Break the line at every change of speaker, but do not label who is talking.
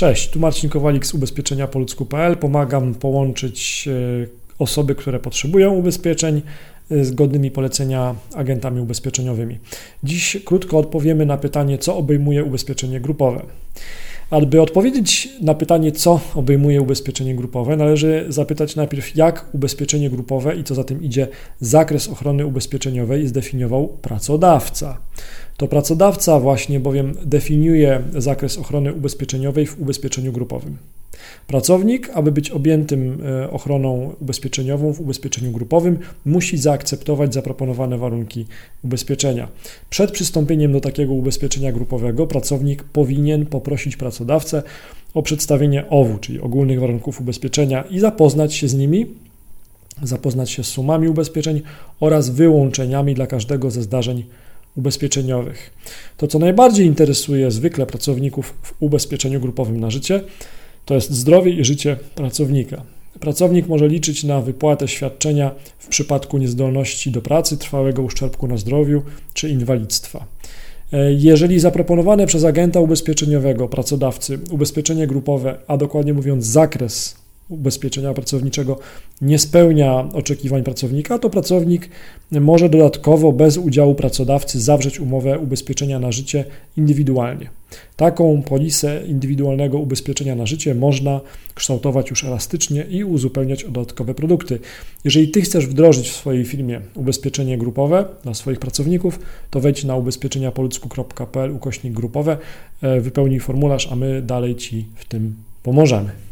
Cześć, tu Marcin Kowalik z ubezpieczenia poludzku.pl. Pomagam połączyć e, osoby, które potrzebują ubezpieczeń e, z godnymi polecenia agentami ubezpieczeniowymi. Dziś krótko odpowiemy na pytanie, co obejmuje ubezpieczenie grupowe. Aby odpowiedzieć na pytanie, co obejmuje ubezpieczenie grupowe, należy zapytać najpierw, jak ubezpieczenie grupowe i co za tym idzie zakres ochrony ubezpieczeniowej zdefiniował pracodawca. To pracodawca właśnie bowiem definiuje zakres ochrony ubezpieczeniowej w ubezpieczeniu grupowym. Pracownik, aby być objętym e, ochroną ubezpieczeniową w ubezpieczeniu grupowym, musi zaakceptować zaproponowane warunki ubezpieczenia. Przed przystąpieniem do takiego ubezpieczenia grupowego pracownik powinien poprosić pracodawcę o przedstawienie OWU, czyli ogólnych warunków ubezpieczenia i zapoznać się z nimi, zapoznać się z sumami ubezpieczeń oraz wyłączeniami dla każdego ze zdarzeń ubezpieczeniowych. To, co najbardziej interesuje zwykle pracowników w ubezpieczeniu grupowym na życie, to jest zdrowie i życie pracownika. Pracownik może liczyć na wypłatę świadczenia w przypadku niezdolności do pracy, trwałego uszczerbku na zdrowiu czy inwalidztwa. Jeżeli zaproponowane przez agenta ubezpieczeniowego pracodawcy ubezpieczenie grupowe, a dokładnie mówiąc zakres ubezpieczenia pracowniczego nie spełnia oczekiwań pracownika, to pracownik może dodatkowo bez udziału pracodawcy zawrzeć umowę ubezpieczenia na życie indywidualnie. Taką polisę indywidualnego ubezpieczenia na życie można kształtować już elastycznie i uzupełniać o dodatkowe produkty. Jeżeli Ty chcesz wdrożyć w swojej firmie ubezpieczenie grupowe dla swoich pracowników, to wejdź na ubezpieczeniapoludzku.pl ukośnik grupowe, e, wypełnij formularz, a my dalej Ci w tym pomożemy.